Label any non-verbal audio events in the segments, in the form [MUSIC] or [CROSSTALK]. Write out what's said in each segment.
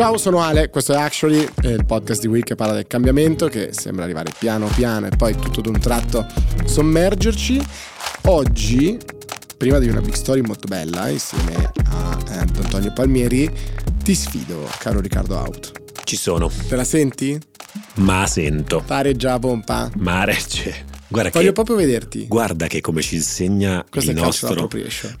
Ciao, sono Ale, questo è Actually, il podcast di Will che parla del cambiamento che sembra arrivare piano piano e poi tutto d'un tratto sommergerci. Oggi, prima di una big story molto bella, insieme a eh, Antonio Palmieri, ti sfido, caro Riccardo Out. Ci sono. Te la senti? Ma sento. Pare già pompa. Mare c'è. Guarda Voglio che, proprio vederti. guarda che come ci insegna Questo il nostro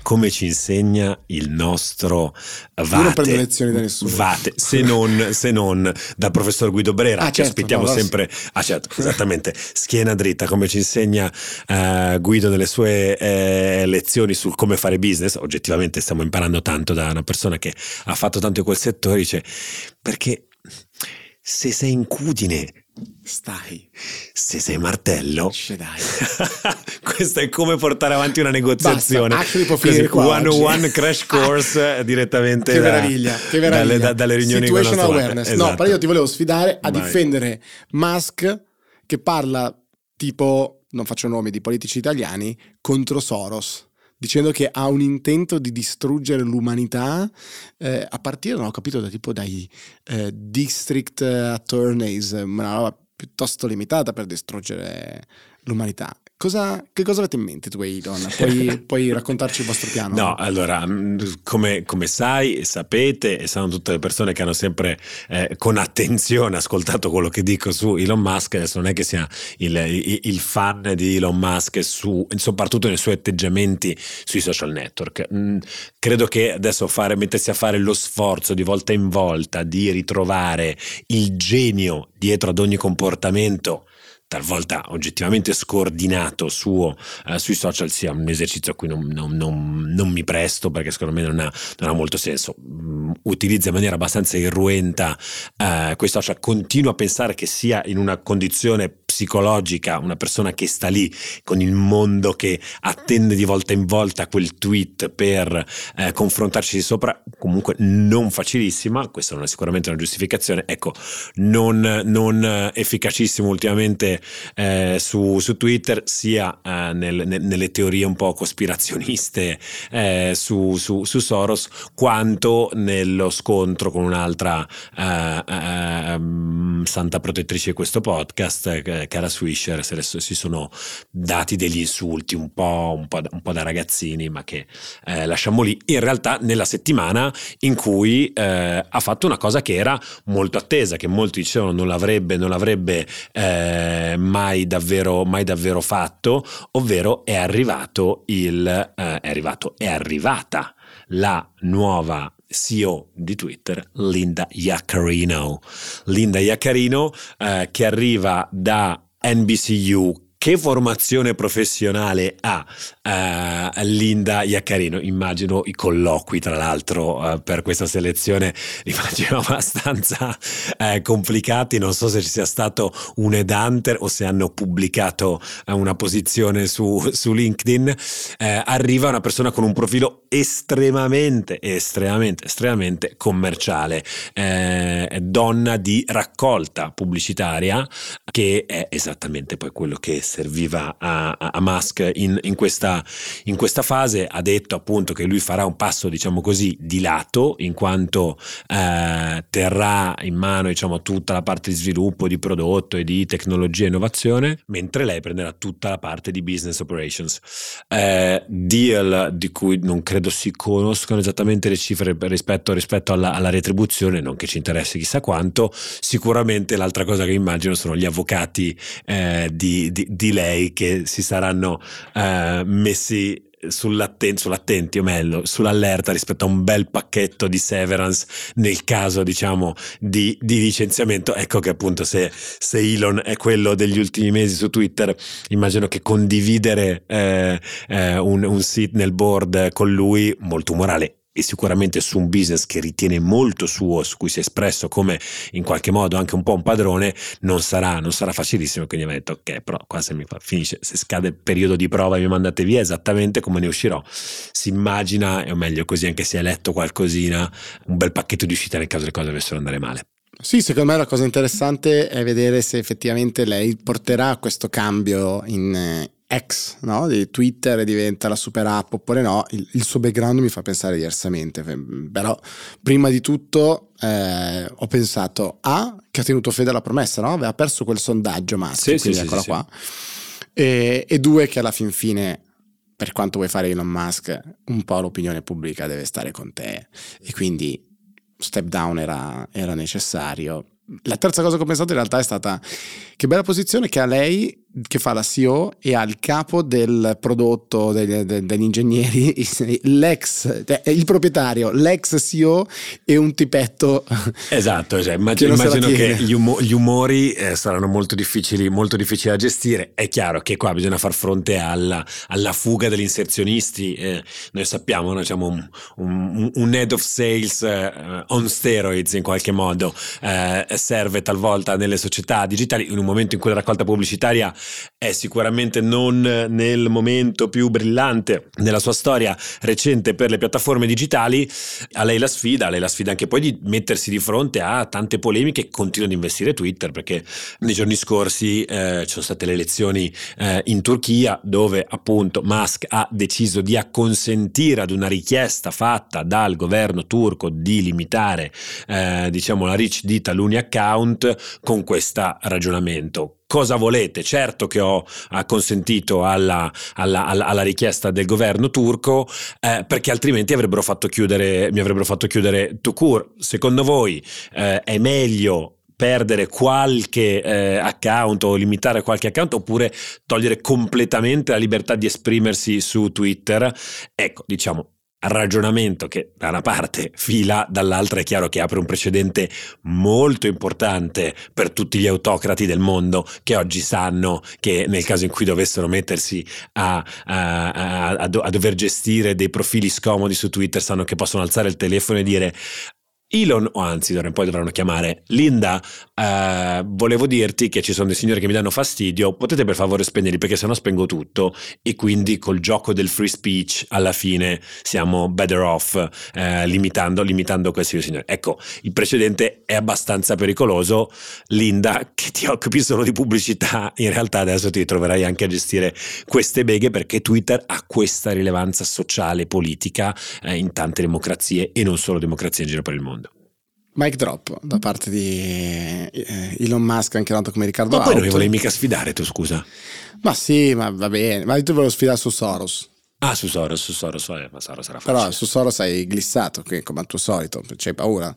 come ci insegna il nostro vate, Io non prendo lezioni da nessuno. Vate, se non, se non dal professor Guido Brera, Ah, che certo, aspettiamo no, sempre. Ah, certo, esattamente. Schiena dritta, come ci insegna eh, Guido nelle sue eh, lezioni sul come fare business. Oggettivamente stiamo imparando tanto da una persona che ha fatto tanto in quel settore. Dice perché se sei incudine Stai. se sei martello, Ce dai. [LAUGHS] questo è come portare avanti una negoziazione. Basta, può finire Così, qua one on one crash course eh, direttamente Che da- meraviglia, che meraviglia. Dalle, da- dalle riunioni con Situational nostro awareness. esatto. No, però io ti volevo sfidare a Vai. difendere Musk che parla tipo, non faccio nomi di politici italiani, contro Soros. Dicendo che ha un intento di distruggere l'umanità eh, a partire, non ho capito, da tipo dai eh, district attorneys, una roba piuttosto limitata per distruggere l'umanità. Cosa, che cosa avete in mente tu e Elon? Puoi, [LAUGHS] puoi raccontarci il vostro piano? No, allora, mh, come, come sai, sapete, e sanno tutte le persone che hanno sempre eh, con attenzione ascoltato quello che dico su Elon Musk, adesso non è che sia il, il- il fan di Elon Musk, su, soprattutto nei suoi atteggiamenti sui social network. Mm, credo che adesso fare, mettersi a fare lo sforzo di volta in volta di ritrovare il genio dietro ad ogni comportamento talvolta oggettivamente scordinato suo eh, sui social sia un esercizio a cui non, non- non- non mi presto perché secondo me non ha, ha molto senso. Mm, utilizza in maniera abbastanza irruenta eh, quei social, continuo a pensare che sia in una condizione psicologica una persona che sta lì con il mondo che attende di volta in volta quel tweet per eh, confrontarci sopra, comunque non facilissima, questa non è sicuramente una giustificazione, ecco, non, non eh, efficacissimo ultimamente eh, su, su Twitter, sia eh, nel- ne- nelle teorie un po' cospirazioniste eh, su, su- su Soros, quanto nello scontro con un'altra eh, ehm, santa protettrice di questo podcast, Cara Swisher, se adesso si sono dati degli insulti un po', un po', da- un po' da ragazzini, ma che eh, lasciamo lì. In realtà nella settimana in cui eh, ha fatto una cosa che era molto attesa, che molti dicevano non l'avrebbe, non l'avrebbe eh, mai, davvero, mai davvero fatto, ovvero è arrivato il, eh, è arrivato, è arrivata la nuova CEO di Twitter, Linda Iaccarino. Linda Iaccarino eh, che arriva da NBCU. Che formazione professionale ha eh, Linda Iaccarino? Immagino i colloqui, tra l'altro, eh, per questa selezione [LAUGHS] immagino abbastanza eh, complicati. Non so se ci sia stato un headhunter o se hanno pubblicato una posizione su, su LinkedIn. Arriva una persona con un profilo estremamente, estremamente, estremamente commerciale, donna di raccolta pubblicitaria, che è esattamente poi quello che serviva a, a- Musk in, in questa, in questa fase. Ha detto appunto che lui farà un passo, diciamo così, di lato, in quanto eh, terrà in mano diciamo, tutta la parte di sviluppo, di prodotto e di tecnologia e innovazione, mentre lei prenderà tutta la parte di business operations. Eh, deal di cui non credo si conoscano esattamente le cifre rispetto, rispetto alla, alla retribuzione, non che ci interessi chissà quanto. Sicuramente l'altra cosa che immagino sono gli avvocati eh, di, di- di lei che si saranno eh, messi sull'atten- sull'attenti o meglio sull'allerta rispetto a un bel pacchetto di severance nel caso diciamo di, di licenziamento. Ecco che appunto se, se Elon è quello degli ultimi mesi su Twitter immagino che condividere eh, eh, un, un seat nel board con lui molto umorale e sicuramente su un business che ritiene molto suo, su cui si è espresso come in qualche modo anche un po' un padrone, non sarà, non sarà facilissimo. Quindi mi ha detto: Ok, però qua se mi fa, finisce, se scade il periodo di prova e mi mandate via esattamente come ne uscirò. Si immagina, o meglio così, anche se hai letto qualcosina, un bel pacchetto di uscita nel caso le cose dovessero andare male. Sì, secondo me la cosa interessante è vedere se effettivamente lei porterà questo cambio in, X no? di Twitter e diventa la super app oppure no, il, il, suo background mi fa pensare diversamente. Però prima di tutto eh, ho pensato A che ha tenuto fede alla promessa, no? aveva perso quel sondaggio Musk, sì, quindi sì, eccola sì, qua. E, e due che alla fin fine per quanto vuoi fare Elon Musk, un po' l'opinione pubblica deve stare con te e quindi step down era, era necessario. La terza cosa che ho pensato in realtà è stata che bella posizione che ha lei che fa la CEO e ha il capo del prodotto degli, degli ingegneri, [LAUGHS] l'ex, cioè il proprietario, l'ex CEO e un tipetto. [LAUGHS] Esatto, cioè, immagino, immagino che gli, umo, gli umori eh, saranno molto difficili, molto difficili da gestire. È chiaro che qua bisogna far fronte alla, alla fuga degli inserzionisti. Eh, noi sappiamo, noi abbiamo un, un, un, head of sales uh, on steroids in qualche modo, uh, serve talvolta nelle società digitali in un momento in cui la raccolta pubblicitaria è sicuramente non nel momento più brillante della sua storia recente per le piattaforme digitali, a lei la sfida, a lei la sfida anche poi di mettersi di fronte a tante polemiche, continua ad investire Twitter perché nei giorni scorsi eh, ci sono state le elezioni eh, in Turchia dove appunto Musk ha deciso di acconsentire ad una richiesta fatta dal governo turco di limitare eh, diciamo la reach di taluni account con questo ragionamento cosa volete. Certo che ho consentito alla, alla, alla, alla, richiesta del governo turco eh, perché altrimenti avrebbero chiudere, mi avrebbero fatto chiudere Tukur. Secondo voi eh, è meglio perdere qualche eh, account o limitare qualche account oppure togliere completamente la libertà di esprimersi su Twitter? Ecco, diciamo, ragionamento che da una parte fila, dall'altra è chiaro che apre un precedente molto importante per tutti gli autocrati del mondo che oggi sanno che nel caso in cui dovessero mettersi a, a, a, a dover gestire dei profili scomodi su Twitter sanno che possono alzare il telefono e dire Elon, o anzi poi dovranno chiamare Linda, eh, volevo dirti che ci sono dei signori che mi danno fastidio, potete per favore spegnerli perché sennò spengo tutto e quindi col gioco del free speech alla fine siamo better off eh, limitando, limitando questi signori. Ecco, il precedente è abbastanza pericoloso, Linda che ti occupi solo di pubblicità, in realtà adesso ti troverai anche a gestire queste beghe perché Twitter ha questa rilevanza sociale, politica eh, in tante democrazie e non solo democrazie in giro per il mondo. Mic drop da parte di eh, Elon Musk, anche noto come Riccardo Ma poi non mi volevi mica sfidare tu, scusa. Ma sì, ma va bene. Ma io ti volevo sfidare su Soros. Ah, su Soros, su Soros, eh, ma Soros sarà facile. Però su Soros hai glissato, come al tuo solito, c'hai paura,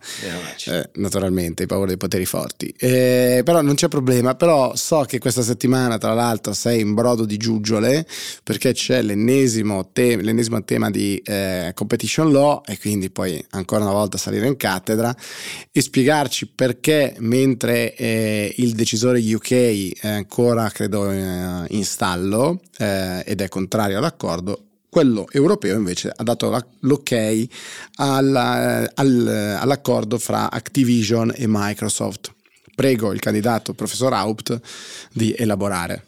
eh, eh, naturalmente, hai paura dei poteri forti. Eh, però non c'è problema, però so che questa settimana, tra l'altro, sei in brodo di giuggiole, perché c'è l'ennesimo, te- l'ennesimo tema di eh, competition law e quindi poi ancora una volta salire in cattedra e spiegarci perché mentre eh, il decisore UK è ancora, credo, in stallo ed è contrario all'accordo, quello europeo invece ha dato l'ok alla, al, all'accordo fra Activision e Microsoft. Prego il candidato professor Haupt di elaborare.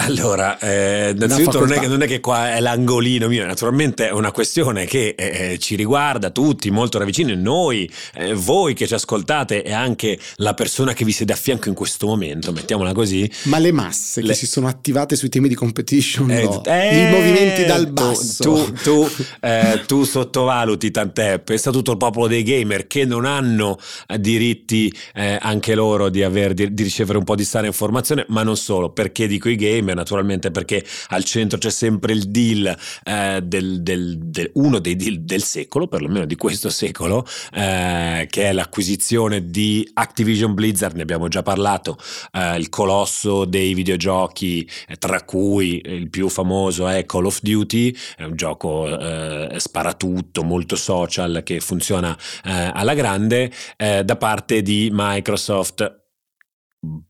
Allora, eh, innanzitutto non è, che, non è, che, qua è l'angolino mio, naturalmente è una questione che eh, ci riguarda tutti molto da vicino, noi, eh, voi che ci ascoltate e anche la persona che vi siede a fianco in questo momento, mettiamola così. Ma le masse le... che si sono attivate sui temi di competition, eh, no. i movimenti dal basso. Tu, [LAUGHS] tu, eh, tu sottovaluti tant'è, pensa tutto il popolo dei gamer che non hanno eh, diritti anche loro di, aver, di, di ricevere un po' di sana informazione, ma non solo, perché dico i gamer insieme naturalmente perché al centro c'è sempre il deal eh, del, del, del, uno dei deal del secolo, perlomeno di questo secolo, eh, che è l'acquisizione di Activision Blizzard, ne abbiamo già parlato, eh, il colosso dei videogiochi, eh, tra cui il più famoso è Call of Duty, è un gioco eh, sparatutto, molto social che funziona eh, alla grande, da parte di Microsoft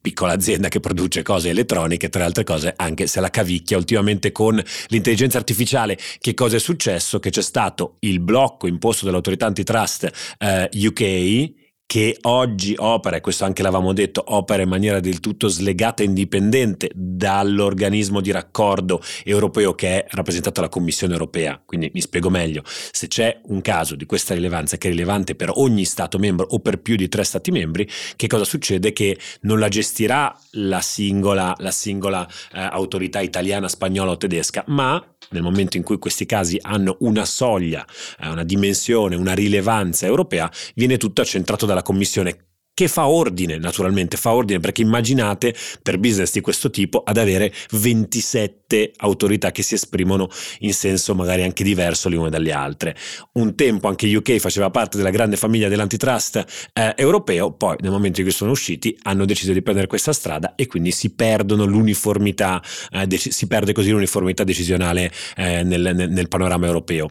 piccola azienda che produce cose elettroniche, tra le altre cose anche se la cavicchia ultimamente con l'intelligenza artificiale. Che cosa è successo? Che c'è stato il blocco imposto dall'autorità antitrust eh, UK che oggi opera, e questo anche l'avevamo detto, opera in maniera del tutto slegata e indipendente dall'organismo di raccordo europeo che è rappresentato dalla Commissione europea. Quindi mi spiego meglio, se c'è un caso di questa rilevanza che è rilevante per ogni Stato membro o per più di tre Stati membri, che cosa succede? Che non la gestirà la singola, la singola eh, autorità italiana, spagnola o tedesca, ma nel momento in cui questi casi hanno una soglia, eh, una dimensione, una rilevanza europea, viene tutto accentrato dalla Commissione che fa ordine, naturalmente fa ordine, perché immaginate per business di questo tipo ad avere 27 autorità che si esprimono in senso magari anche diverso le une dalle altre. Un tempo anche UK faceva parte della grande famiglia dell'antitrust eh, europeo, poi nel momento in cui sono usciti hanno deciso di prendere questa strada e quindi si perdono l'uniformità, eh, dec- si perde così l'uniformità decisionale eh, nel, nel, nel panorama europeo.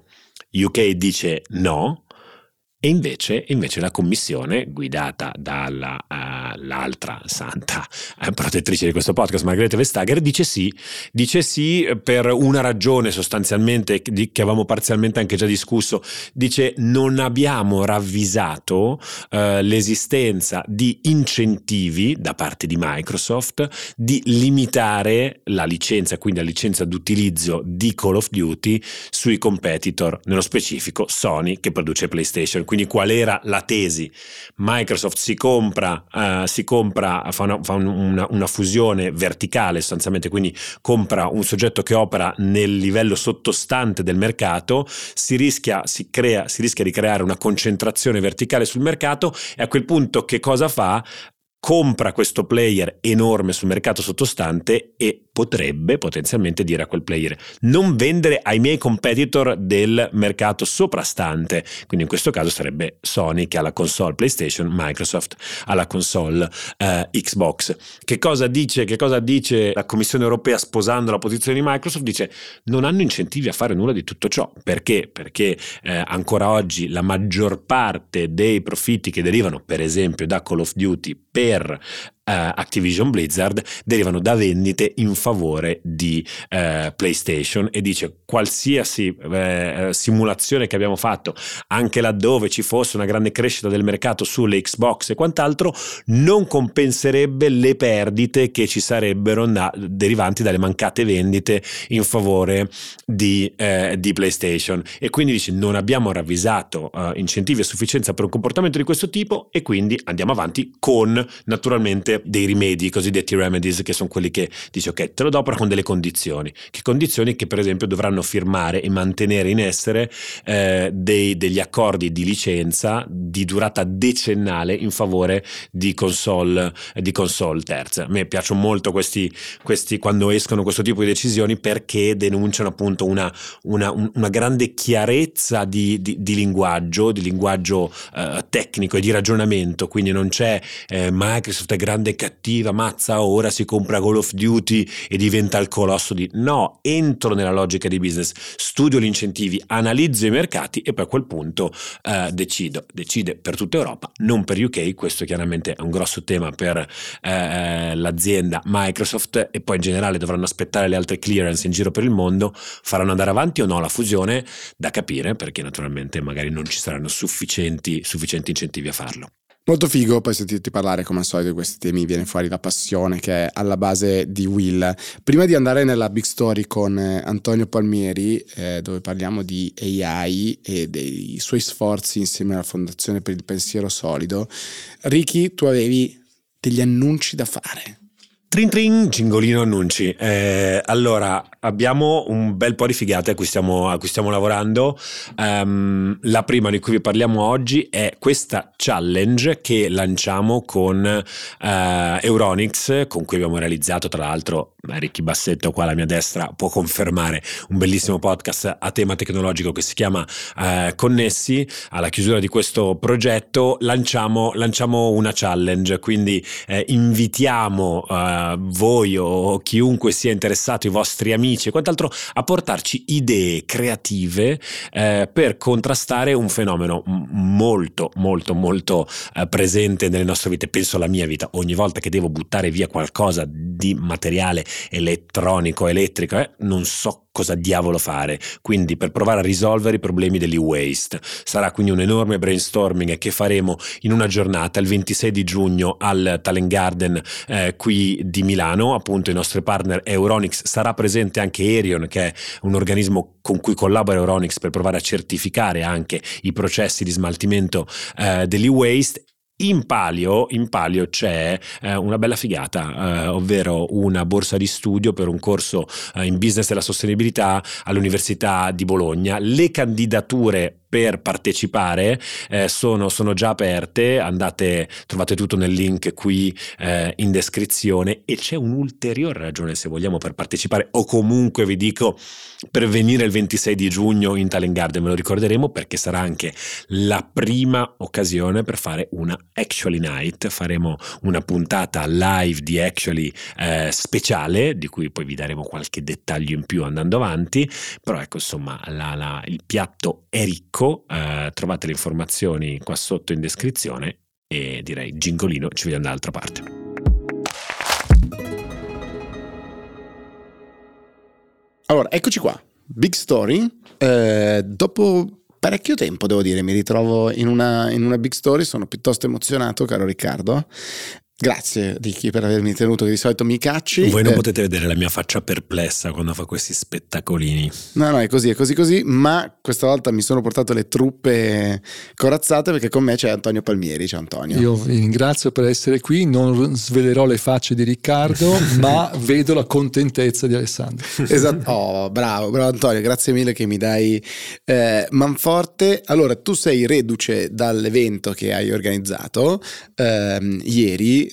UK dice no, e invece, invece, la commissione, guidata dall'altra uh, santa uh, protettrice di questo podcast, Margrethe Vestager, dice sì, dice sì per una ragione sostanzialmente di, che avevamo parzialmente anche già discusso, dice non abbiamo ravvisato uh, l'esistenza di incentivi da parte di Microsoft di limitare la licenza, quindi la licenza d'utilizzo di Call of Duty sui competitor, nello specifico Sony che produce PlayStation quindi qual era la tesi? Microsoft si compra, uh, si compra fa, una, fa una, una, fusione verticale sostanzialmente, quindi compra un soggetto che opera nel livello sottostante del mercato, si rischia, si, crea, si rischia di creare una concentrazione verticale sul mercato e a quel punto che cosa fa? compra questo player enorme sul mercato sottostante e potrebbe potenzialmente dire a quel player non vendere ai miei competitor del mercato soprastante, quindi in questo caso sarebbe Sony che ha la console PlayStation, Microsoft ha la console eh, Xbox. Che cosa, dice, che cosa dice la Commissione europea sposando la posizione di Microsoft? Dice non hanno incentivi a fare nulla di tutto ciò. Perché? Perché eh, ancora oggi la maggior parte dei profitti che derivano per esempio da Call of Duty per Activision Blizzard derivano da vendite in favore di uh, PlayStation e dice qualsiasi uh, simulazione che abbiamo fatto, anche laddove ci fosse una grande crescita del mercato sulle Xbox e quant'altro, non compenserebbe le perdite che ci sarebbero da, derivanti dalle mancate vendite in favore di, di, PlayStation. E quindi dice non abbiamo ravvisato incentivi a sufficienza per un comportamento di questo tipo e quindi andiamo avanti con naturalmente dei rimedi, i cosiddetti remedies, che sono quelli che dice ok, te lo do però con delle condizioni. Che condizioni che per esempio dovranno firmare e mantenere in essere eh, dei, degli accordi di licenza di durata decennale in favore di console, di console terze. A me piacciono molto questi, questi, quando escono questo tipo di decisioni perché denunciano appunto una, una, una grande chiarezza di, di, di, linguaggio, di linguaggio eh, tecnico e di ragionamento, quindi non c'è eh, Microsoft è grande grande cattiva, mazza, ora si compra Call of Duty e diventa il colosso di... No, entro nella logica di business, studio gli incentivi, analizzo i mercati e poi a quel punto eh, decido. Decide per tutta Europa, non per UK, questo chiaramente è un grosso tema per eh, l'azienda Microsoft e poi in generale dovranno aspettare le altre clearance in giro per il mondo, faranno andare avanti o no la fusione, da capire perché naturalmente magari non ci saranno sufficienti, sufficienti incentivi a farlo. Molto figo poi sentirti parlare come al solito di questi temi, viene fuori la passione che è alla base di Will. Prima di andare nella big story con eh, Antonio Palmieri, eh, dove parliamo di AI e dei suoi sforzi insieme alla Fondazione per il Pensiero Solido, Ricky, tu avevi degli annunci da fare. Trin trin, cingolino annunci. Eh, allora, abbiamo un bel po' di figate a cui stiamo, a cui stiamo lavorando. Um, la prima di cui vi parliamo oggi è questa challenge che lanciamo con uh, Euronix, con cui abbiamo realizzato tra l'altro Ricchi Bassetto qua alla mia destra può confermare un bellissimo podcast a tema tecnologico che si chiama uh, Connessi. Alla chiusura di questo progetto lanciamo, lanciamo una challenge, quindi eh, invitiamo uh, voi o chiunque sia interessato, i vostri amici, amici e quant'altro a portarci idee creative eh, per contrastare un fenomeno molto molto molto eh, presente nelle nostre vite penso alla mia vita ogni volta che devo buttare via qualcosa di materiale elettronico, elettrico, eh, non so cosa diavolo fare, quindi per provare a risolvere i problemi dell'e-waste. Sarà quindi un enorme brainstorming che faremo in una giornata il 26 di giugno al Talent Garden eh, qui di Milano, appunto i nostri partner Euronix, sarà presente anche Erion che è un organismo con cui collabora Euronix per provare a certificare anche i processi di smaltimento eh, dell'e-waste in palio, in palio c'è eh, una bella figata, eh, ovvero una borsa di studio per un corso eh, in business della sostenibilità all'Università di Bologna. Le candidature per partecipare eh, sono, sono, già aperte, andate, trovate tutto nel link qui eh, in descrizione. E c'è un'ulteriore ragione se vogliamo per partecipare o comunque vi dico per venire il 26 di giugno in Talent Garden, ve lo ricorderemo perché sarà anche la prima occasione per fare una Actually Night, faremo una puntata live di Actually eh, speciale di cui poi vi daremo qualche dettaglio in più andando avanti, però ecco insomma la, la, il piatto è ricco Ecco, eh, trovate le informazioni qua sotto in descrizione e direi gingolino, ci vediamo dall'altra parte. Allora, eccoci qua. Big Story. Eh, dopo parecchio tempo, devo dire, mi ritrovo in una, in una big story, sono piuttosto emozionato, caro Riccardo. Grazie Ricky per avermi tenuto che di solito mi cacci. Voi non eh, potete vedere la mia faccia perplessa quando fa questi spettacolini. No, no, è così, è così, così, ma questa volta mi sono portato le truppe corazzate perché con me c'è Antonio Palmieri, ciao Antonio. Io vi ringrazio per essere qui, non svelerò le facce di Riccardo, [LAUGHS] ma vedo la contentezza di Alessandro. Esatto, [LAUGHS] oh, bravo, bravo Antonio, grazie mille che mi dai eh, manforte. Allora, tu sei reduce dall'evento che hai organizzato eh, ieri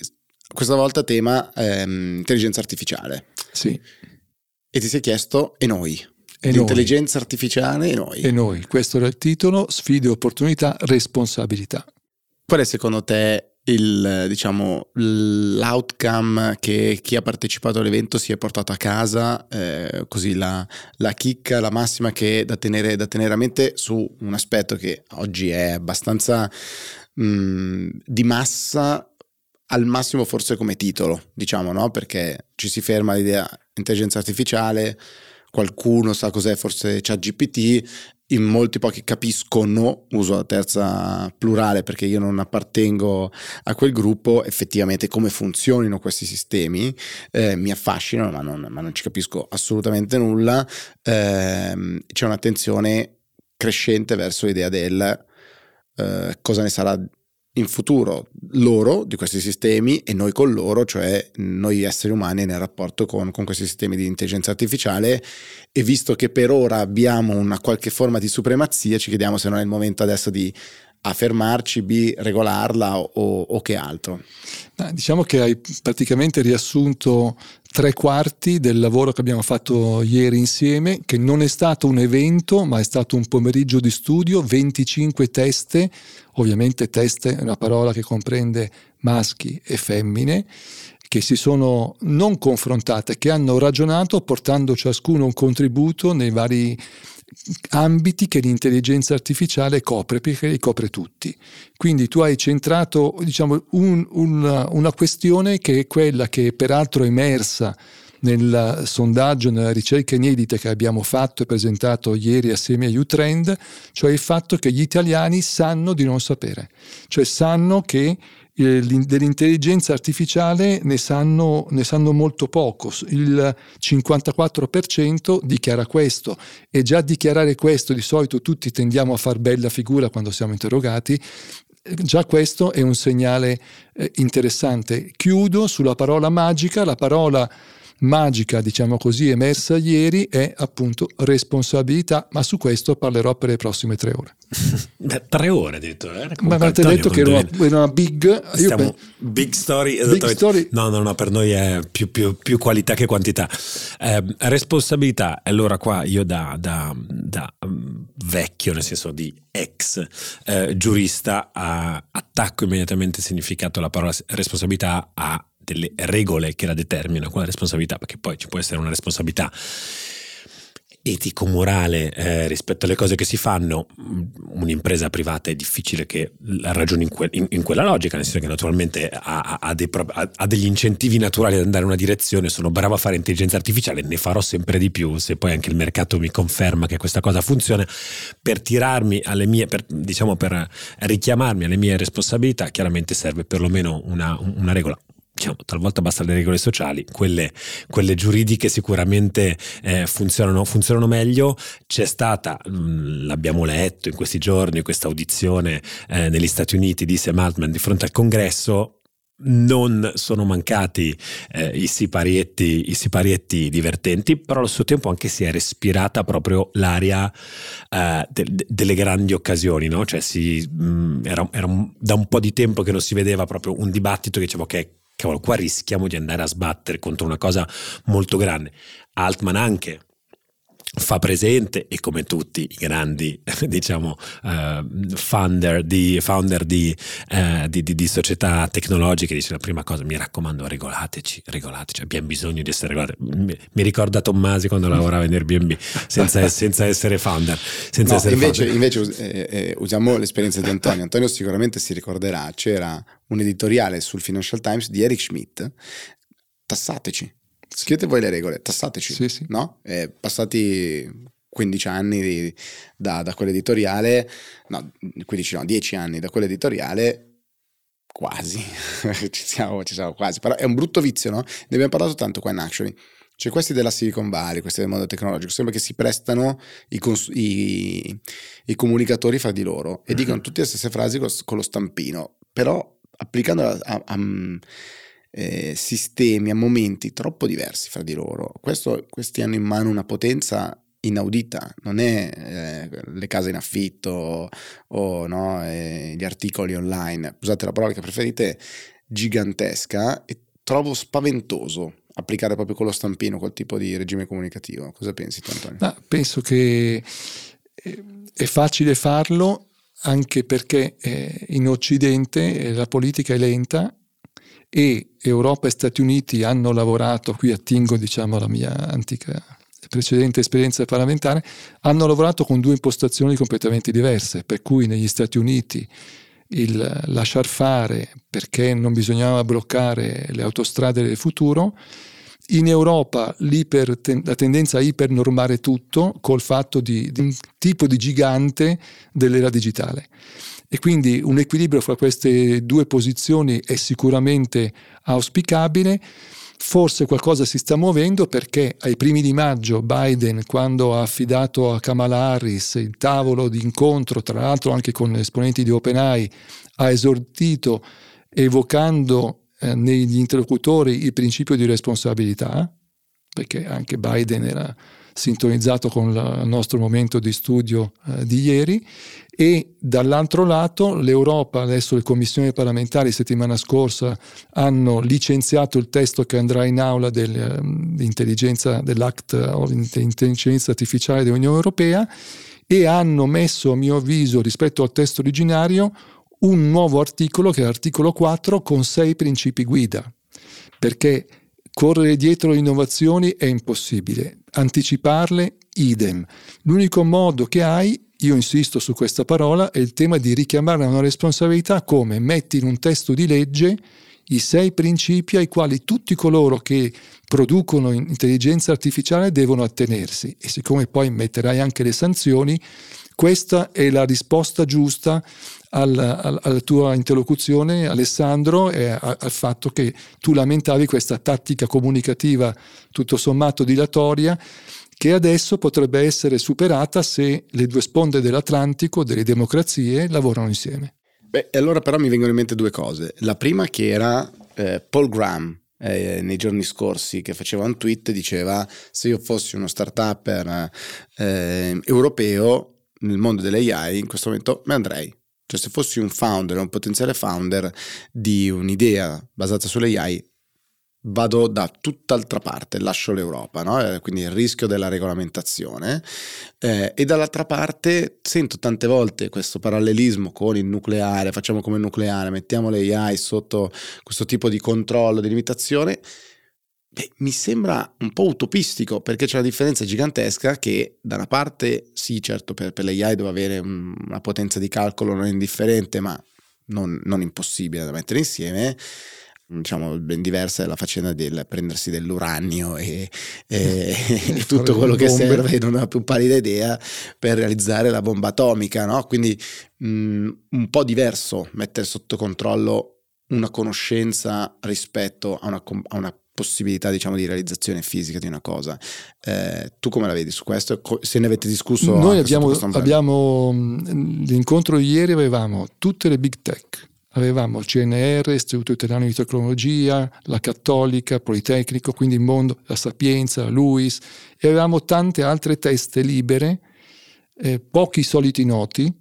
questa volta tema ehm, intelligenza artificiale. Sì. E ti sei chiesto, e noi? E L'intelligenza noi. artificiale e noi. E noi, questo era il titolo, sfide, opportunità, responsabilità. Qual è secondo te il, diciamo, l'outcome che chi ha partecipato all'evento si è portato a casa, eh, così la, la, chicca, la massima che è da tenere, da tenere a mente su un aspetto che oggi è abbastanza mh, di massa al massimo forse come titolo, diciamo, no? Perché ci si ferma l'idea intelligenza artificiale, qualcuno sa cos'è forse ChatGPT, in molti pochi capiscono, uso la terza plurale perché io non appartengo a quel gruppo, effettivamente come funzionino questi sistemi, eh, mi affascinano ma non, ma non, ci capisco assolutamente nulla, eh, c'è un'attenzione crescente verso l'idea del eh, cosa ne sarà in futuro loro di questi sistemi e noi con loro, cioè noi esseri umani nel rapporto con, con, questi sistemi di intelligenza artificiale. E visto che per ora abbiamo una qualche forma di supremazia ci chiediamo se non è il momento adesso di a fermarci, B, regolarla o, o che altro? diciamo che hai praticamente riassunto tre quarti del lavoro che abbiamo fatto ieri insieme, che non è stato un evento, ma è stato un pomeriggio di studio, 25 teste, ovviamente teste è una parola che comprende maschi e femmine, che si sono non confrontate, che hanno ragionato portando ciascuno un contributo nei vari ambiti che l'intelligenza artificiale copre, perché li copre tutti. Quindi tu hai centrato diciamo, un, un, una questione che è quella che peraltro è emersa nel sondaggio, nella ricerca inedita che abbiamo fatto e presentato ieri assieme a Utrend, cioè il fatto che gli italiani sanno di non sapere, cioè sanno che dell'intelligenza artificiale ne sanno, ne sanno, molto poco, il 54% dichiara questo e già dichiarare questo di solito tutti tendiamo a far bella figura quando siamo interrogati, già questo è un segnale eh, interessante. Chiudo sulla parola magica, la parola magica, diciamo così, emersa ieri è appunto responsabilità, ma su questo parlerò per le prossime tre ore. [LAUGHS] tre ore addirittura? Eh? Ma avete detto che era una, era una big... Stiamo, big story, big story. No, no, no, per noi è più, più, più qualità che quantità. Eh, responsabilità, allora qua io da, da, da mm, vecchio, nel senso di ex eh, giurista, attacco immediatamente il significato della parola responsabilità a delle regole che la determinano con la responsabilità, perché poi ci può essere una responsabilità etico-morale eh, rispetto alle cose che si fanno, mm, un'impresa privata è difficile che ragioni in, que- in, in quella logica, nel senso che naturalmente ha, ha, pro- ha, degli incentivi naturali ad andare in una direzione, sono bravo a fare intelligenza artificiale, ne farò sempre di più, se poi anche il mercato mi conferma che questa cosa funziona, per tirarmi alle mie, per, diciamo per richiamarmi alle mie responsabilità, chiaramente serve perlomeno una, una regola diciamo, talvolta basta le regole sociali, quelle, quelle giuridiche sicuramente eh, funzionano, funzionano, meglio. C'è stata, mh, mm, l'abbiamo letto in questi giorni, questa audizione eh, negli Stati Uniti di Sam Altman di fronte al congresso. Non sono mancati eh, i, siparietti, i, siparietti, divertenti, però allo stesso tempo anche si è respirata proprio l'aria eh, de, de, delle grandi occasioni, no? cioè si, mh, mm, era, era un, da un po' di tempo che non si vedeva proprio un dibattito che diceva ok, cavolo, qua rischiamo di andare a sbattere contro una cosa molto grande. Altman anche fa presente e come tutti i grandi [LAUGHS] diciamo uh, founder, di, founder di, uh, di, di, società tecnologiche dice la prima cosa mi raccomando regolateci regolateci. Abbiamo bisogno di essere regolati. Mi, mi ricorda Tommasi quando lavorava in Airbnb senza, senza essere founder senza no, essere invece, founder. invece eh, eh, usiamo l'esperienza di Antonio. Antonio sicuramente si ricorderà c'era un editoriale sul Financial Times di Eric Schmidt. Tassateci scrivete voi le regole, tassateci, sì, sì. no? Eh, passati 15 anni di, da, da quell'editoriale, no, 15 no, 10 anni da quell'editoriale, quasi, [LAUGHS] ci, siamo, ci siamo quasi, però è un brutto vizio, no? Ne abbiamo parlato tanto qua in Actually. Cioè questi della Silicon Valley, questi del mondo tecnologico, sembra che si prestano i, cons- i, i comunicatori fra di loro e mm-hmm. dicono tutte le stesse frasi con lo, con lo stampino, però applicandola a, a, a eh, sistemi, a momenti troppo diversi fra di loro. Questo, questi hanno in mano una potenza inaudita, non è eh, le case in affitto o no, eh, gli articoli online, usate la parola che preferite, gigantesca e trovo spaventoso applicare proprio con lo stampino quel tipo di regime comunicativo. Cosa pensi tu Antonio? Ma penso che eh, è facile farlo anche perché eh, in Occidente eh, la politica è lenta e Europa e Stati Uniti hanno lavorato, qui attingo diciamo alla mia antica precedente esperienza parlamentare, hanno lavorato con due impostazioni completamente diverse, per cui negli Stati Uniti il lasciar fare perché non bisognava bloccare le autostrade del futuro, in Europa la tendenza a ipernormare tutto col fatto di, di un tipo di gigante dell'era digitale. E quindi un equilibrio fra queste due posizioni è sicuramente auspicabile. Forse qualcosa si sta muovendo perché ai primi di maggio Biden, quando ha affidato a Kamala Harris il tavolo di incontro, tra l'altro anche con esponenti di OpenAI, ha esortito evocando eh, negli interlocutori il principio di responsabilità, perché anche Biden era sintonizzato con il nostro momento di studio eh, di ieri. E dall'altro lato l'Europa, adesso le commissioni parlamentari settimana scorsa hanno licenziato il testo che andrà in aula dell'intelligenza, dell'Act dell'intelligenza artificiale dell'Unione Europea e hanno messo a mio avviso rispetto al testo originario un nuovo articolo che è l'articolo 4 con sei principi guida. Perché correre dietro le innovazioni è impossibile anticiparle idem. L'unico modo che hai, io insisto su questa parola, è il tema di richiamare una responsabilità come metti in un testo di legge i sei principi ai quali tutti coloro che producono intelligenza artificiale devono attenersi e siccome poi metterai anche le sanzioni, questa è la risposta giusta alla, alla tua interlocuzione, Alessandro, e al fatto che tu lamentavi questa tattica comunicativa tutto sommato dilatoria che adesso potrebbe essere superata se le due sponde dell'Atlantico, delle democrazie, lavorano insieme. Beh, allora però mi vengono in mente due cose. La prima che era eh, Paul Graham, eh, nei giorni scorsi che faceva un tweet diceva se io fossi uno start-up eh, europeo nel mondo delle AI in questo momento me andrei cioè se fossi un founder, un potenziale founder di un'idea basata sulle AI, vado da tutt'altra parte, lascio l'Europa, no? Eh, quindi il rischio della regolamentazione eh, e dall'altra parte sento tante volte questo parallelismo con il nucleare, facciamo come il nucleare, mettiamo le AI sotto questo tipo di controllo, di limitazione, Beh, mi sembra un po' utopistico perché c'è una differenza gigantesca che da una parte sì certo per, per l'AI deve avere una potenza di calcolo non indifferente ma non, non impossibile da mettere insieme diciamo ben diversa è la faccenda del prendersi dell'uranio e, e, [LAUGHS] e tutto quello che serve non ho più pallida idea per realizzare la bomba atomica no? quindi mh, un po' diverso mettere sotto controllo una conoscenza rispetto a una, a una possibilità diciamo di realizzazione fisica di una cosa. Eh, tu come la vedi su questo? Se ne avete discusso noi abbiamo, abbiamo l'incontro ieri avevamo tutte le big tech. Avevamo CNR, Istituto Italiano di Tecnologia, la Cattolica, Politecnico, quindi il mondo, la Sapienza, la LUIS, e avevamo tante altre teste libere, eh, pochi soliti noti,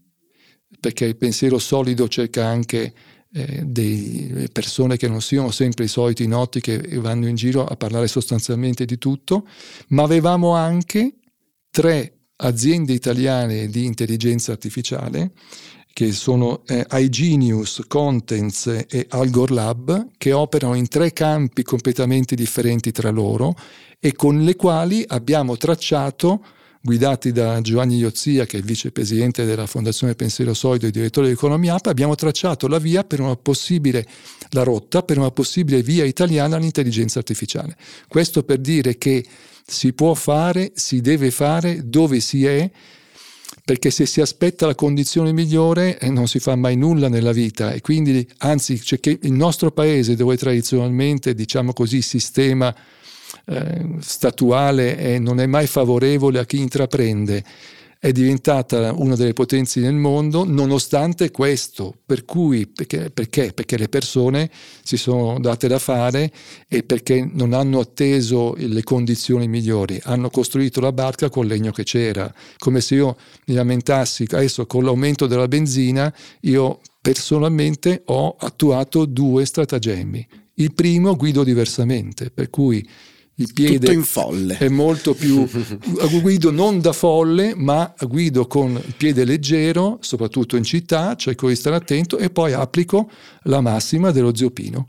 perché il pensiero solido cerca anche eh, delle persone che non siano sempre i soliti noti che vanno in giro a parlare sostanzialmente di tutto, ma avevamo anche tre aziende italiane di intelligenza artificiale che sono eh, iGenius, Contents e Algor Lab, che operano in tre campi completamente differenti tra loro e con le quali abbiamo tracciato, guidati da Giovanni Iozia, che è il vicepresidente della Fondazione Pensiero Solido e direttore di Economia App, abbiamo tracciato la via per una possibile, la rotta per una possibile via italiana all'intelligenza artificiale. Questo per dire che si può fare, si deve fare dove si è perché se si aspetta la condizione migliore eh, non si fa mai nulla nella vita e quindi anzi c'è che il nostro paese dove tradizionalmente diciamo così sistema eh, statuale è, non è mai favorevole a chi intraprende è diventata una delle potenze nel mondo nonostante questo, per cui, perché, perché? Perché le persone si sono date da fare e perché non hanno atteso le condizioni migliori, hanno costruito la barca col legno che c'era, come se io mi lamentassi adesso con l'aumento della benzina, io personalmente ho attuato due stratagemmi. Il primo guido diversamente, per cui il piede è molto più [LAUGHS] guido non da folle ma guido con il piede leggero soprattutto in città cerco di stare attento e poi applico la massima dello zio Pino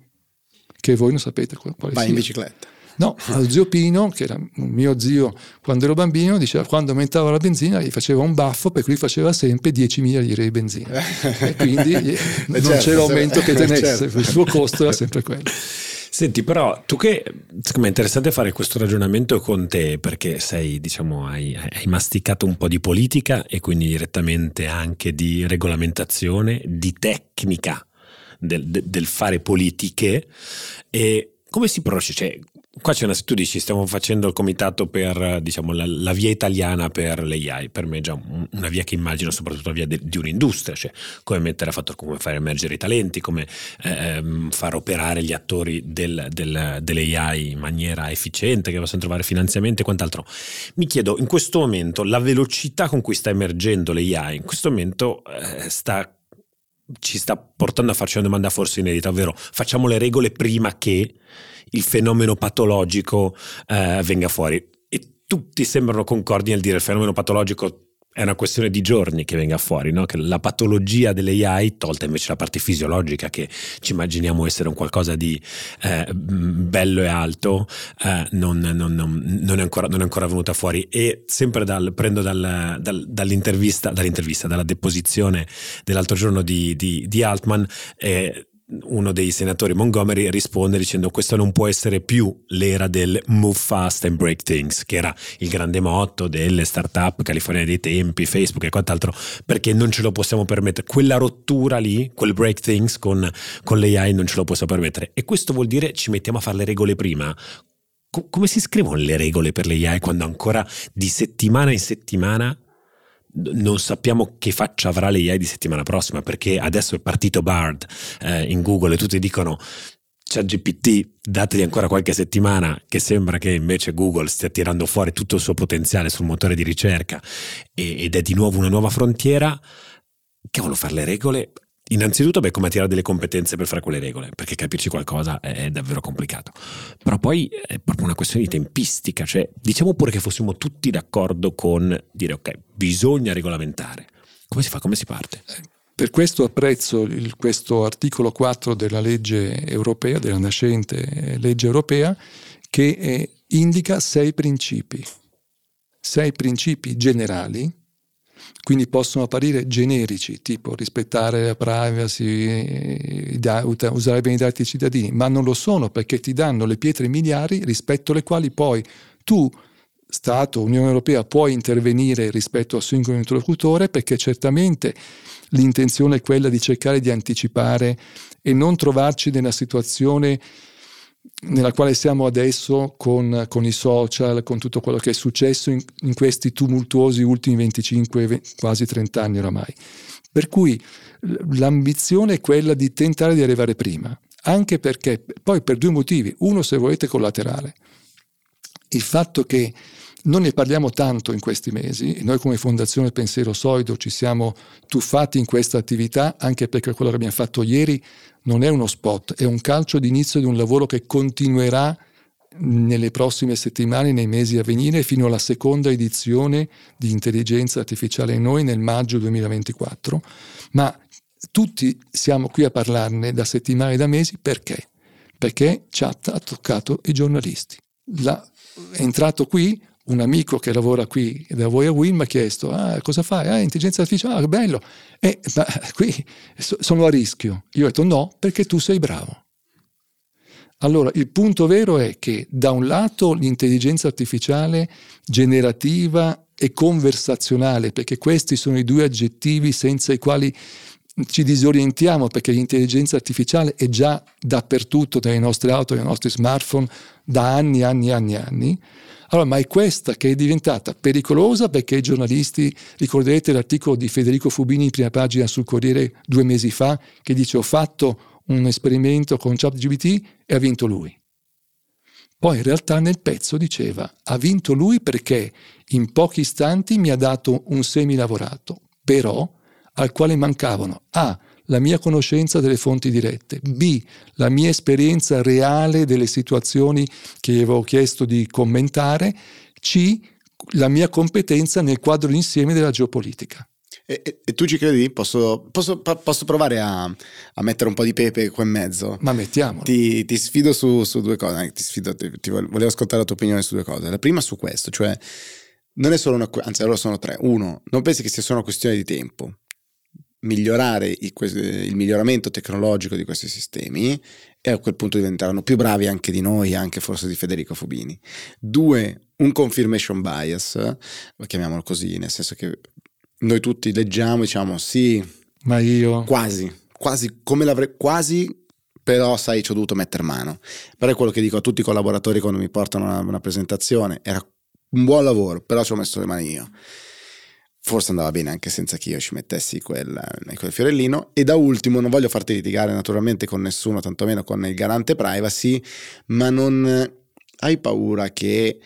che voi non sapete quale vai sia. in bicicletta No, lo zio Pino, che era mio zio quando ero bambino, diceva quando aumentava la benzina gli faceva un baffo per cui faceva sempre 10.000 lire di benzina. [LAUGHS] e quindi non certo, c'era aumento che [LAUGHS] tenesse, certo. il suo costo era sempre quello. Senti, però tu che è interessante fare questo ragionamento con te perché sei, diciamo, hai, hai masticato un po' di politica e quindi direttamente anche di regolamentazione, di tecnica del, del fare politiche e come si procede? Cioè, Qua c'è una, tu dici, stiamo facendo il comitato per diciamo, la, la, via italiana per l'AI, per me è già una via che immagino soprattutto la via de, di un'industria, cioè come mettere a fatto, come fare emergere i talenti, come ehm, far operare gli attori del, del, dell'AI in maniera efficiente, che possono trovare finanziamenti e quant'altro. Mi chiedo, in questo momento, la velocità con cui sta emergendo l'AI, in questo momento eh, sta ci sta portando a farci una domanda forse inedita, ovvero facciamo le regole prima che il fenomeno patologico eh, venga fuori. E tutti sembrano concordi nel dire il fenomeno patologico è una questione di giorni che venga fuori, no? che la patologia delle AI, tolta invece la parte fisiologica che ci immaginiamo essere un qualcosa di eh, bello e alto, eh, non, non, non, è ancora, non, è ancora, venuta fuori. E sempre dal, prendo dal, dal, dall'intervista, dall'intervista, dalla deposizione dell'altro giorno di, di, di Altman, eh, uno dei senatori Montgomery risponde dicendo questo non può essere più l'era del move fast and break things, che era il grande motto delle start-up California dei tempi, Facebook e quant'altro, perché non ce lo possiamo permettere. Quella rottura lì, quel break things con, con l'AI non ce lo possiamo permettere. E questo vuol dire ci mettiamo a fare le regole prima. come si scrivono le regole per l'AI quando ancora di settimana in settimana non sappiamo che faccia avrà l'AI di settimana prossima perché adesso è partito Bard eh, in Google e tutti dicono ChatGPT dategli ancora qualche settimana che sembra che invece Google stia tirando fuori tutto il suo potenziale sul motore di ricerca ed è di nuovo una nuova frontiera. Che vogliono fare le regole Innanzitutto, beh, come attirare delle competenze per fare quelle regole, perché capirci qualcosa è davvero complicato. Però poi è proprio una questione di tempistica, cioè diciamo pure che fossimo tutti d'accordo con dire ok, bisogna regolamentare. Come si fa? Come si parte? Per questo apprezzo il, questo articolo 4 della legge europea, della nascente legge europea, che eh, indica sei principi, sei principi generali, quindi possono apparire generici, tipo rispettare la privacy, usare bene i dati dei cittadini, ma non lo sono perché ti danno le pietre miliari rispetto alle quali poi tu Stato, Unione Europea può intervenire rispetto al singolo interlocutore perché certamente l'intenzione è quella di cercare di anticipare e non trovarci nella situazione nella quale siamo adesso con, con, i social, con tutto quello che è successo in, in questi tumultuosi ultimi 25, quasi 30 anni oramai. Per cui l'ambizione è quella di tentare di arrivare prima, anche perché poi per due motivi. Uno, se volete, collaterale. Il fatto che non ne parliamo tanto in questi mesi noi come Fondazione Pensiero Soido ci siamo tuffati in questa attività anche perché quello che abbiamo fatto ieri non è uno spot, è un calcio d'inizio di un lavoro che continuerà nelle prossime settimane, nei mesi a venire, fino alla seconda edizione di intelligenza artificiale in noi nel maggio 2024. Ma tutti siamo qui a parlarne da settimane e da mesi perché? Perché chat ha toccato i giornalisti. La, è entrato qui un amico che lavora qui da voi a Win mi ha chiesto ah, cosa fai? Ah, intelligenza artificiale, ah, bello. E ma, [LAUGHS] qui sono a rischio. Io ho detto no, perché tu sei bravo. Allora, il punto vero è che da un lato l'intelligenza artificiale generativa e conversazionale, perché questi sono i due aggettivi senza i quali ci disorientiamo, perché l'intelligenza artificiale è già dappertutto, nelle nostre auto, nei nostri smartphone, da anni, anni, anni, anni. Allora, ma è questa che è diventata pericolosa perché i giornalisti, ricorderete l'articolo di Federico Fubini in prima pagina sul Corriere due mesi fa, che dice ho fatto un esperimento con ChatGPT e ha vinto lui. Poi in realtà nel pezzo diceva ha vinto lui perché in pochi istanti mi ha dato un semilavorato, però al quale mancavano A la mia conoscenza delle fonti dirette, B, la mia esperienza reale delle situazioni che avevo chiesto di commentare, C, la mia competenza nel quadro insieme della geopolitica. E, e, e, tu ci credi? Posso, posso, posso provare a, a, mettere un po' di pepe qua in mezzo? Ma mettiamo. Ti, ti, sfido su, su, due cose. Ti sfido, ti, ti volevo ascoltare la tua opinione su due cose. La prima su questo, cioè non è solo una, anzi allora sono tre. Uno, non pensi che sia solo una questione di tempo migliorare il, il, miglioramento tecnologico di questi sistemi e a quel punto diventeranno più bravi anche di noi, anche forse di Federico Fubini. Due, un confirmation bias, chiamiamolo così, nel senso che noi tutti leggiamo e diciamo sì, ma io quasi, quasi come l'avrei quasi però sai ci ho dovuto mettere mano. Però è quello che dico a tutti i collaboratori quando mi portano una, una presentazione, era un buon lavoro, però ci ho messo le mani io forse andava bene anche senza che io ci mettessi quel, quel, fiorellino. E da ultimo, non voglio farti litigare naturalmente con nessuno, tantomeno con il garante privacy, ma non hai paura che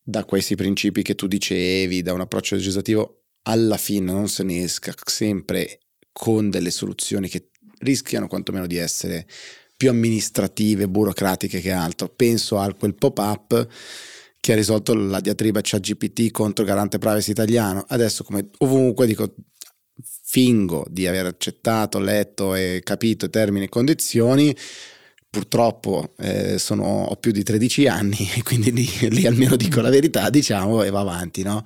da questi principi che tu dicevi, da un approccio legislativo, alla fine non se ne esca sempre con delle soluzioni che rischiano quantomeno di essere più amministrative, burocratiche che altro. Penso a quel pop-up che ha risolto la diatriba ChatGPT contro garante privacy italiano. Adesso, come ovunque, dico, fingo di aver accettato, letto e capito termini e condizioni. Purtroppo eh, sono, ho più di 13 anni [LAUGHS] e quindi lì, lì, almeno dico la verità, diciamo, e va avanti, no?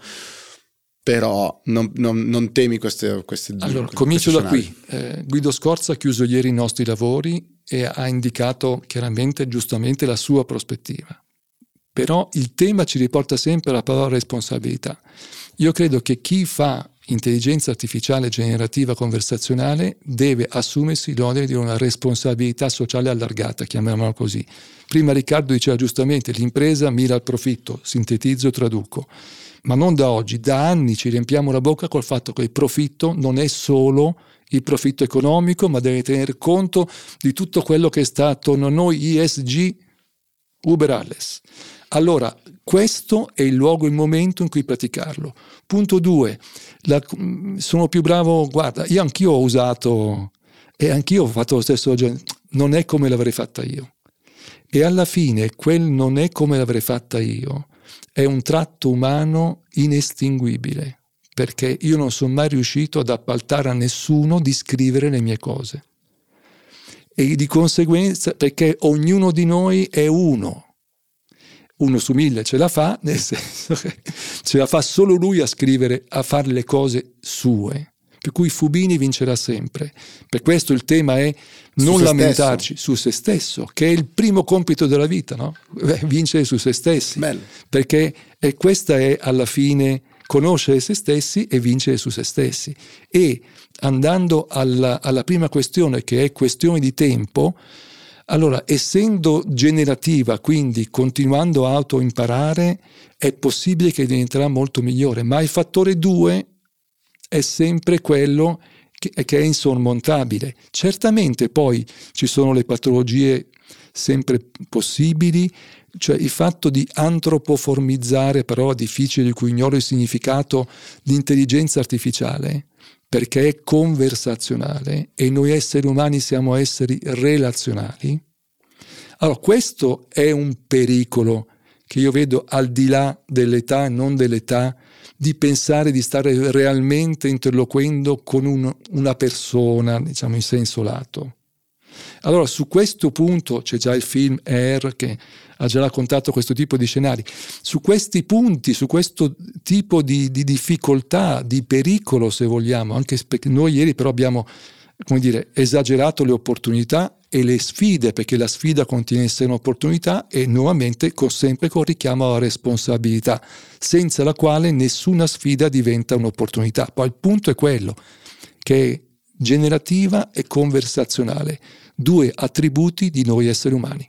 Però non, non, non temi queste, queste Allora, queste comincio da qui. Eh, Guido Scorza ha chiuso ieri i nostri lavori e ha indicato chiaramente, giustamente, la sua prospettiva però il tema ci riporta sempre alla parola responsabilità. Io credo che chi fa intelligenza artificiale generativa conversazionale deve assumersi l'onere di una responsabilità sociale allargata, chiamiamola così. Prima Riccardo diceva giustamente l'impresa mira al profitto, sintetizzo, traduco, ma non da oggi, da anni ci riempiamo la bocca col fatto che il profitto non è solo il profitto economico, ma deve tener conto di tutto quello che sta attorno a noi, ESG, Uber alles. Allora, questo è il luogo, il momento in cui praticarlo. Punto due, la, sono più bravo, guarda, io anch'io ho usato e anch'io ho fatto lo stesso non è come l'avrei fatta io. E alla fine quel non è come l'avrei fatta io è un tratto umano inestinguibile, perché io non sono mai riuscito ad appaltare a nessuno di scrivere le mie cose. E di conseguenza, perché ognuno di noi è uno, uno su mille ce la fa, [LAUGHS] nel senso che ce la fa solo lui a scrivere, a fare le cose sue. Per cui Fubini vincerà sempre. Per questo il tema è non lamentarci stesso. su se stesso, che è il primo compito della vita, no? [LAUGHS] vincere su se stessi. Bello. Perché e questa è alla fine conoscere se stessi e vincere su se stessi. E andando alla, alla prima questione, che è questione di tempo, allora, essendo generativa, quindi continuando a autoimparare, è possibile che diventerà molto migliore, ma il fattore 2 è sempre quello che, che è insormontabile. Certamente poi ci sono le patologie sempre possibili, cioè il fatto di antropoformizzare, parola difficile di cui ignoro il significato, l'intelligenza artificiale, perché è conversazionale e noi esseri umani siamo esseri relazionali. Allora, questo è un pericolo che io vedo al di là dell'età e non dell'età, di pensare di stare realmente interloquendo con un, una persona, diciamo in senso lato. Allora, su questo punto c'è già il film Air che ha già raccontato questo tipo di scenari. Su questi punti, su questo tipo di, di difficoltà, di pericolo, se vogliamo, anche perché noi ieri però abbiamo come dire, esagerato le opportunità e le sfide, perché la sfida contiene in sé un'opportunità e nuovamente con, sempre con richiamo alla responsabilità, senza la quale nessuna sfida diventa un'opportunità. Poi il punto è quello che è generativa e conversazionale, due attributi di noi esseri umani.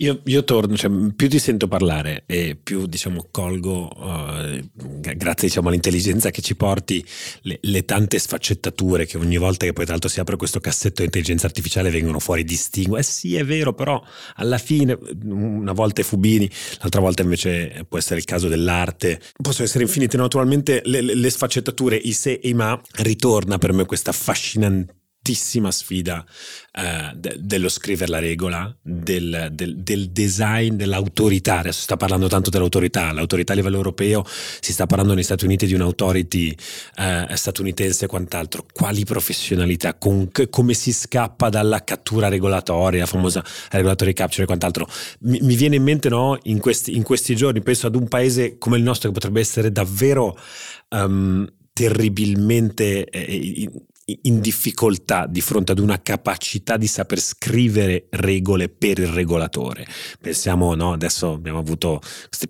Io, io, torno, cioè, più ti sento parlare e più diciamo, colgo, uh, grazie diciamo, all'intelligenza che ci porti, le, le, tante sfaccettature che ogni volta che poi tra l'altro si apre questo cassetto di intelligenza artificiale vengono fuori distingue. Eh sì, è vero, però alla fine, una volta è Fubini, l'altra volta invece può essere il caso dell'arte, possono essere infinite. Naturalmente le, le sfaccettature, i se e i ma, ritorna per me questa affascinante fortissima sfida eh, de- dello scrivere la regola, del, del, del, design, dell'autorità. Adesso si sta parlando tanto dell'autorità, l'autorità a livello europeo, si sta parlando negli Stati Uniti di un'autority eh, statunitense e quant'altro. Quali professionalità, con, come si scappa dalla cattura regolatoria, la famosa regulatory capture e quant'altro. Mi, mi viene in mente no, in, questi, in questi giorni, penso ad un paese come il nostro che potrebbe essere davvero... Um, terribilmente eh, in difficoltà di fronte ad una capacità di saper scrivere regole per il regolatore. Pensiamo, no, adesso abbiamo avuto queste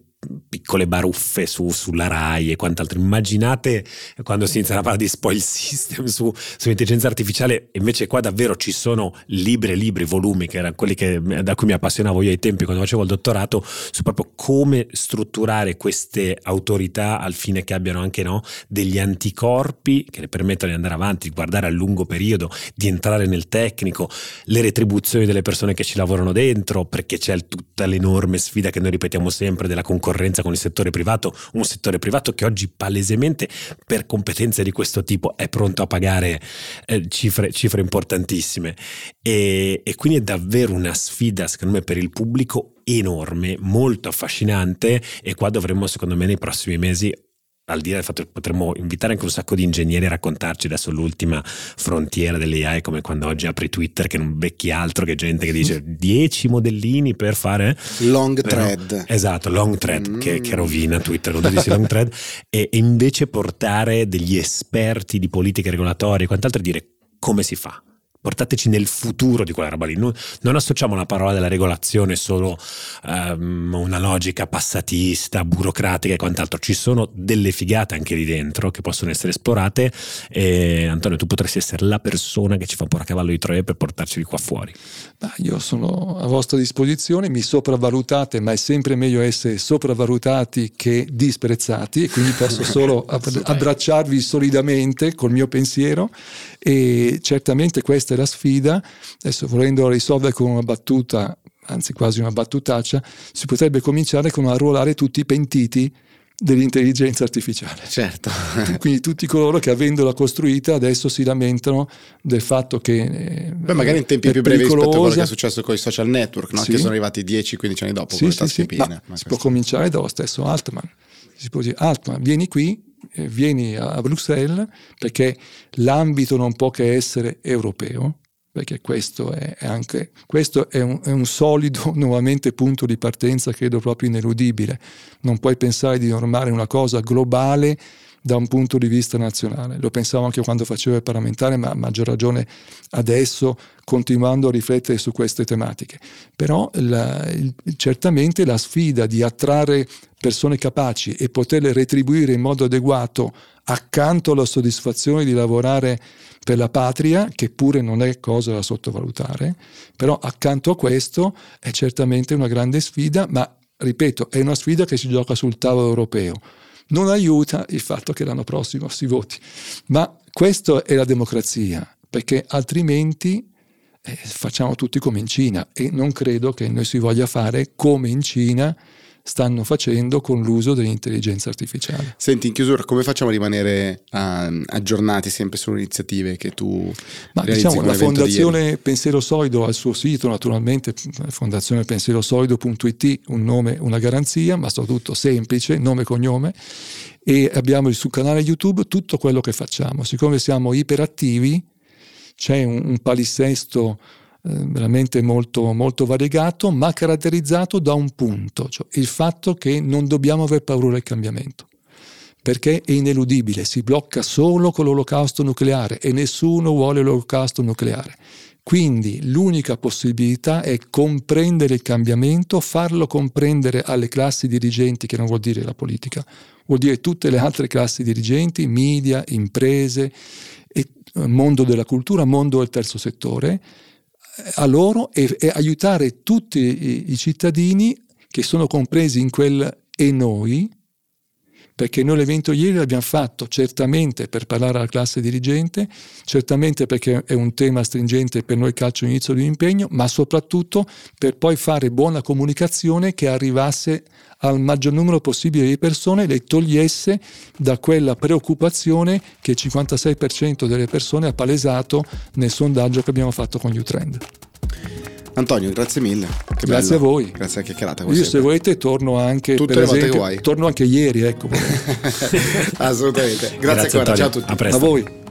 piccole baruffe su, sulla RAI e quant'altro. Immaginate quando si inizia a parlare di spoil system su, su intelligenza artificiale, invece qua davvero ci sono libri libri, volumi, che erano quelli che, da cui mi appassionavo io ai tempi quando facevo il dottorato, su proprio come strutturare queste autorità al fine che abbiano anche no, degli anticorpi che le permettano di andare avanti, di guardare a lungo periodo, di entrare nel tecnico, le retribuzioni delle persone che ci lavorano dentro, perché c'è tutta l'enorme sfida che noi ripetiamo sempre della concorrenza concorrenza con il settore privato, un settore privato che oggi palesemente per competenze di questo tipo è pronto a pagare eh, cifre, cifre, importantissime. E, e quindi è davvero una sfida secondo me per il pubblico enorme, molto affascinante e qua dovremmo secondo me nei prossimi mesi al di là del fatto che potremmo invitare anche un sacco di ingegneri a raccontarci adesso l'ultima frontiera dell'AI, come quando oggi apri Twitter che non becchi altro che gente che dice [LAUGHS] 10 modellini per fare... Long Però, thread. Esatto, long thread, mm. che, che, rovina Twitter quando dici long thread, [LAUGHS] e, e invece portare degli esperti di politiche regolatorie e quant'altro e dire come si fa portateci nel futuro di quella roba lì. Non, non associamo la parola della regolazione solo a um, una logica passatista, burocratica e quant'altro. Ci sono delle figate anche lì dentro che possono essere esplorate. E Antonio, tu potresti essere la persona che ci fa un po' a cavallo di Troia per portarci di qua fuori. Ma io sono a vostra disposizione, mi sopravvalutate, ma è sempre meglio essere sopravvalutati che disprezzati, e quindi posso [LAUGHS] solo abbracciarvi solidamente col mio pensiero. E certamente questa è la sfida. Adesso volendo risolvere con una battuta, anzi quasi una battutaccia, si potrebbe cominciare con arruolare tutti i pentiti dell'intelligenza artificiale. Certo. Quindi tutti coloro che avendola costruita adesso si lamentano del fatto che... Eh, Beh, magari in tempi più brevi rispetto a quello che è successo con i social network, no? sì. che sono arrivati 10-15 anni dopo. Sì, sì, sì. Si può cominciare dallo stesso Altman. Si può dire, Altman, vieni qui, vieni a Bruxelles perché l'ambito non può che essere europeo, perché questo è, anche, questo è un, è un solido, [LAUGHS] nuovamente, punto di partenza, credo proprio ineludibile. Non puoi pensare di normare una cosa globale da un punto di vista nazionale. Lo pensavo anche quando facevo il parlamentare, ma a maggior ragione adesso continuando a riflettere su queste tematiche. Però la, il, certamente la sfida di attrarre persone capaci e poterle retribuire in modo adeguato accanto alla soddisfazione di lavorare per la patria, che pure non è cosa da sottovalutare, però accanto a questo è certamente una grande sfida, ma ripeto, è una sfida che si gioca sul tavolo europeo. Non aiuta il fatto che l'anno prossimo si voti, ma questa è la democrazia, perché altrimenti eh, facciamo tutti come in Cina e non credo che noi si voglia fare come in Cina stanno facendo con l'uso dell'intelligenza artificiale. Senti, in chiusura, come facciamo a rimanere uh, aggiornati sempre sulle iniziative che tu Ma diciamo, la Fondazione Pensiero Solido ha il suo sito, naturalmente, fondazionepensierosoido.it, un nome, una garanzia, ma soprattutto semplice, nome e cognome, e abbiamo sul canale YouTube tutto quello che facciamo. Siccome siamo iperattivi, c'è un, un palinsesto veramente molto, molto variegato, ma caratterizzato da un punto, cioè il fatto che non dobbiamo aver paura del cambiamento perché è ineludibile, si blocca solo con l'olocausto nucleare e nessuno vuole l'olocausto nucleare. Quindi l'unica possibilità è comprendere il cambiamento, farlo comprendere alle classi dirigenti, che non vuol dire la politica, vuol dire tutte le altre classi dirigenti, media, imprese, mondo della cultura, mondo del terzo settore, a loro e, e aiutare tutti i, i, cittadini che sono compresi in quel e noi, perché noi l'evento ieri l'abbiamo fatto certamente per parlare alla classe dirigente, certamente perché è un tema stringente per noi calcio inizio di impegno, ma soprattutto per poi fare buona comunicazione che arrivasse al maggior numero possibile di persone e le togliesse da quella preoccupazione che il 56% delle persone ha palesato nel sondaggio che abbiamo fatto con Utrend. Antonio, grazie mille. Che grazie bello. a voi. Grazie a chiacchierata. Io sempre. se volete torno anche Tutte per le esempio, volte che vuoi. Torno anche ieri, ecco. [LAUGHS] Assolutamente. Grazie, grazie ancora. Ciao a tutti. a, a voi.